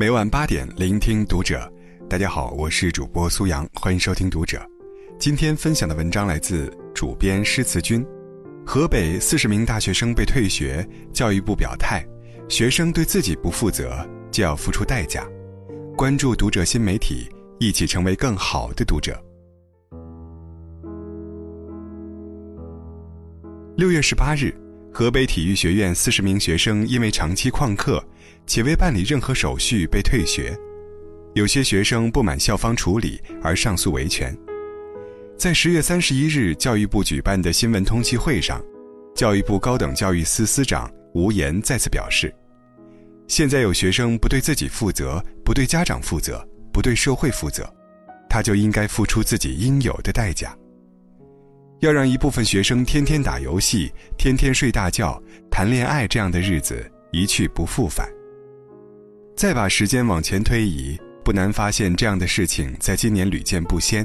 每晚八点，聆听读者。大家好，我是主播苏阳，欢迎收听读者。今天分享的文章来自主编诗词君。河北四十名大学生被退学，教育部表态：学生对自己不负责，就要付出代价。关注读者新媒体，一起成为更好的读者。六月十八日，河北体育学院四十名学生因为长期旷课，且未办理任何手续被退学。有些学生不满校方处理而上诉维权。在十月三十一日教育部举办的新闻通气会上，教育部高等教育司司长吴岩再次表示：“现在有学生不对自己负责，不对家长负责，不对社会负责，他就应该付出自己应有的代价。要让一部分学生天天打游戏、天天睡大觉、谈恋爱这样的日子一去不复返。”再把时间往前推移，不难发现这样的事情在今年屡见不鲜。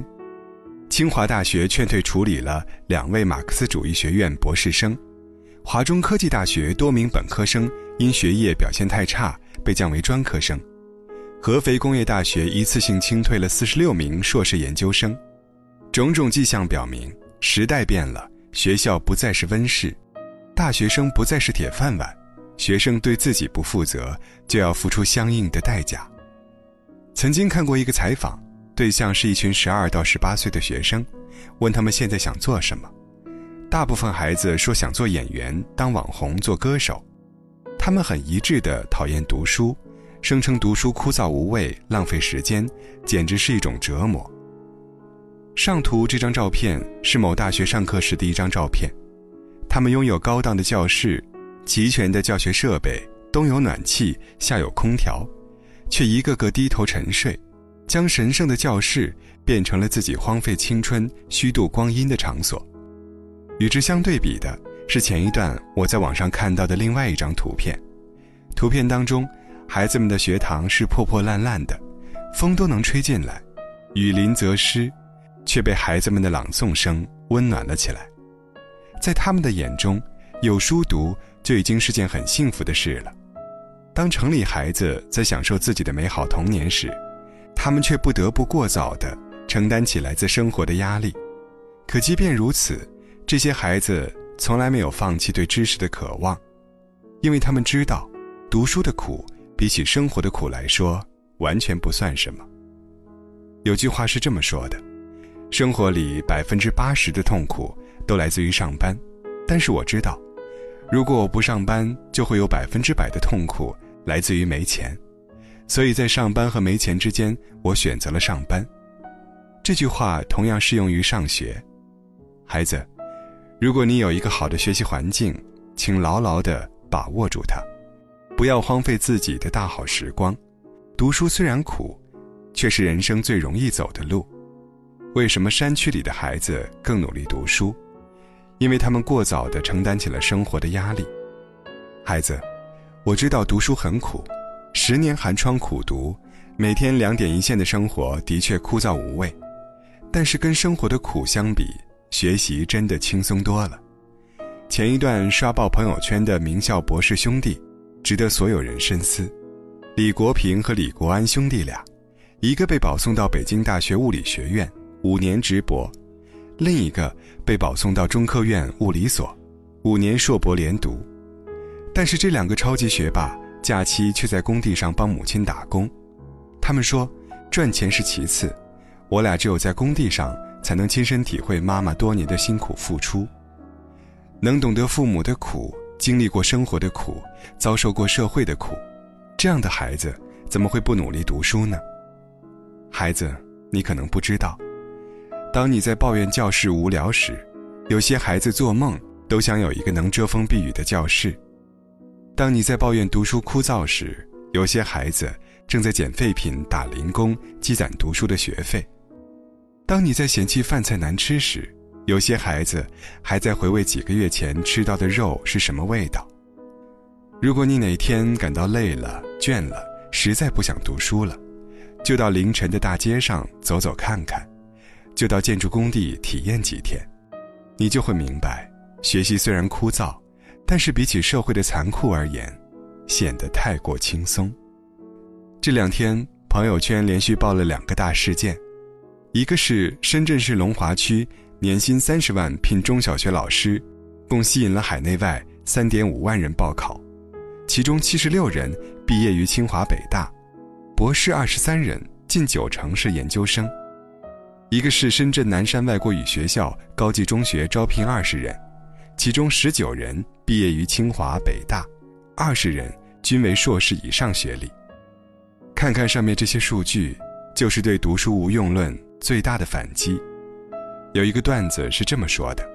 清华大学劝退处理了两位马克思主义学院博士生，华中科技大学多名本科生因学业表现太差被降为专科生，合肥工业大学一次性清退了四十六名硕士研究生。种种迹象表明，时代变了，学校不再是温室，大学生不再是铁饭碗，学生对自己不负责，就要付出相应的代价。曾经看过一个采访。对象是一群十二到十八岁的学生，问他们现在想做什么。大部分孩子说想做演员、当网红、做歌手。他们很一致的讨厌读书，声称读书枯燥无味、浪费时间，简直是一种折磨。上图这张照片是某大学上课时的一张照片，他们拥有高档的教室、齐全的教学设备，冬有暖气，夏有空调，却一个个低头沉睡。将神圣的教室变成了自己荒废青春、虚度光阴的场所。与之相对比的是前一段我在网上看到的另外一张图片。图片当中，孩子们的学堂是破破烂烂的，风都能吹进来，雨淋则湿，却被孩子们的朗诵声温暖了起来。在他们的眼中，有书读就已经是件很幸福的事了。当城里孩子在享受自己的美好童年时，他们却不得不过早地承担起来自生活的压力，可即便如此，这些孩子从来没有放弃对知识的渴望，因为他们知道，读书的苦比起生活的苦来说，完全不算什么。有句话是这么说的：生活里百分之八十的痛苦都来自于上班，但是我知道，如果我不上班，就会有百分之百的痛苦来自于没钱。所以在上班和没钱之间，我选择了上班。这句话同样适用于上学。孩子，如果你有一个好的学习环境，请牢牢地把握住它，不要荒废自己的大好时光。读书虽然苦，却是人生最容易走的路。为什么山区里的孩子更努力读书？因为他们过早地承担起了生活的压力。孩子，我知道读书很苦。十年寒窗苦读，每天两点一线的生活的确枯燥无味，但是跟生活的苦相比，学习真的轻松多了。前一段刷爆朋友圈的名校博士兄弟，值得所有人深思。李国平和李国安兄弟俩，一个被保送到北京大学物理学院五年直博，另一个被保送到中科院物理所五年硕博连读。但是这两个超级学霸。假期却在工地上帮母亲打工，他们说，赚钱是其次，我俩只有在工地上才能亲身体会妈妈多年的辛苦付出，能懂得父母的苦，经历过生活的苦，遭受过社会的苦，这样的孩子怎么会不努力读书呢？孩子，你可能不知道，当你在抱怨教室无聊时，有些孩子做梦都想有一个能遮风避雨的教室。当你在抱怨读书枯燥时，有些孩子正在捡废品、打零工，积攒读书的学费；当你在嫌弃饭菜难吃时，有些孩子还在回味几个月前吃到的肉是什么味道。如果你哪天感到累了、倦了，实在不想读书了，就到凌晨的大街上走走看看，就到建筑工地体验几天，你就会明白，学习虽然枯燥。但是比起社会的残酷而言，显得太过轻松。这两天朋友圈连续爆了两个大事件，一个是深圳市龙华区年薪三十万聘中小学老师，共吸引了海内外三点五万人报考，其中七十六人毕业于清华北大，博士二十三人，近九成是研究生。一个是深圳南山外国语学校高级中学招聘二十人，其中十九人毕业于清华北大，二十人均为硕士以上学历。看看上面这些数据，就是对读书无用论最大的反击。有一个段子是这么说的：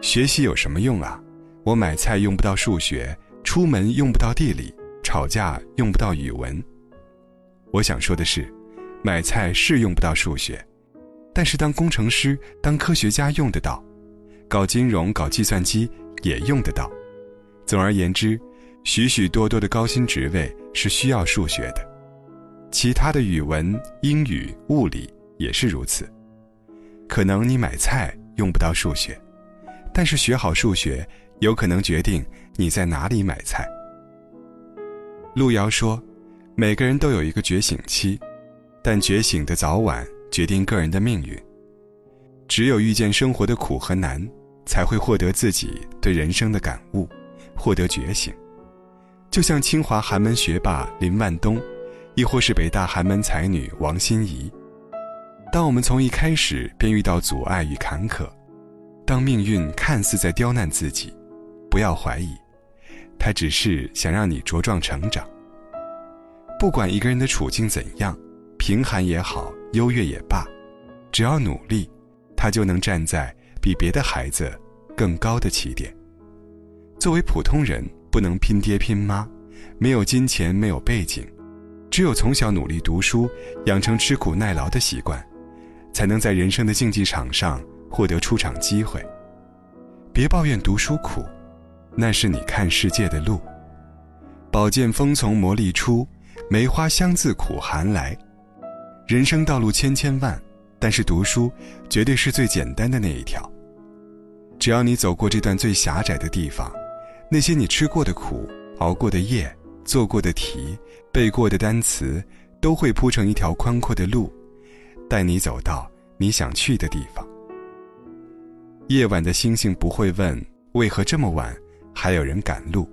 学习有什么用啊？我买菜用不到数学，出门用不到地理，吵架用不到语文。我想说的是，买菜是用不到数学。但是当工程师、当科学家用得到，搞金融、搞计算机也用得到。总而言之，许许多多的高薪职位是需要数学的，其他的语文、英语、物理也是如此。可能你买菜用不到数学，但是学好数学，有可能决定你在哪里买菜。路遥说：“每个人都有一个觉醒期，但觉醒的早晚。”决定个人的命运。只有遇见生活的苦和难，才会获得自己对人生的感悟，获得觉醒。就像清华寒门学霸林万东，亦或是北大寒门才女王心怡。当我们从一开始便遇到阻碍与坎坷，当命运看似在刁难自己，不要怀疑，他只是想让你茁壮成长。不管一个人的处境怎样，贫寒也好。优越也罢，只要努力，他就能站在比别的孩子更高的起点。作为普通人，不能拼爹拼妈，没有金钱，没有背景，只有从小努力读书，养成吃苦耐劳的习惯，才能在人生的竞技场上获得出场机会。别抱怨读书苦，那是你看世界的路。宝剑锋从磨砺出，梅花香自苦寒来。人生道路千千万，但是读书绝对是最简单的那一条。只要你走过这段最狭窄的地方，那些你吃过的苦、熬过的夜、做过的题、背过的单词，都会铺成一条宽阔的路，带你走到你想去的地方。夜晚的星星不会问为何这么晚还有人赶路，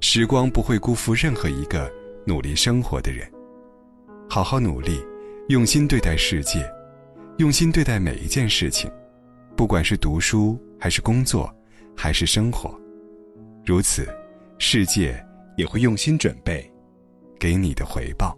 时光不会辜负任何一个努力生活的人。好好努力，用心对待世界，用心对待每一件事情，不管是读书还是工作，还是生活，如此，世界也会用心准备，给你的回报。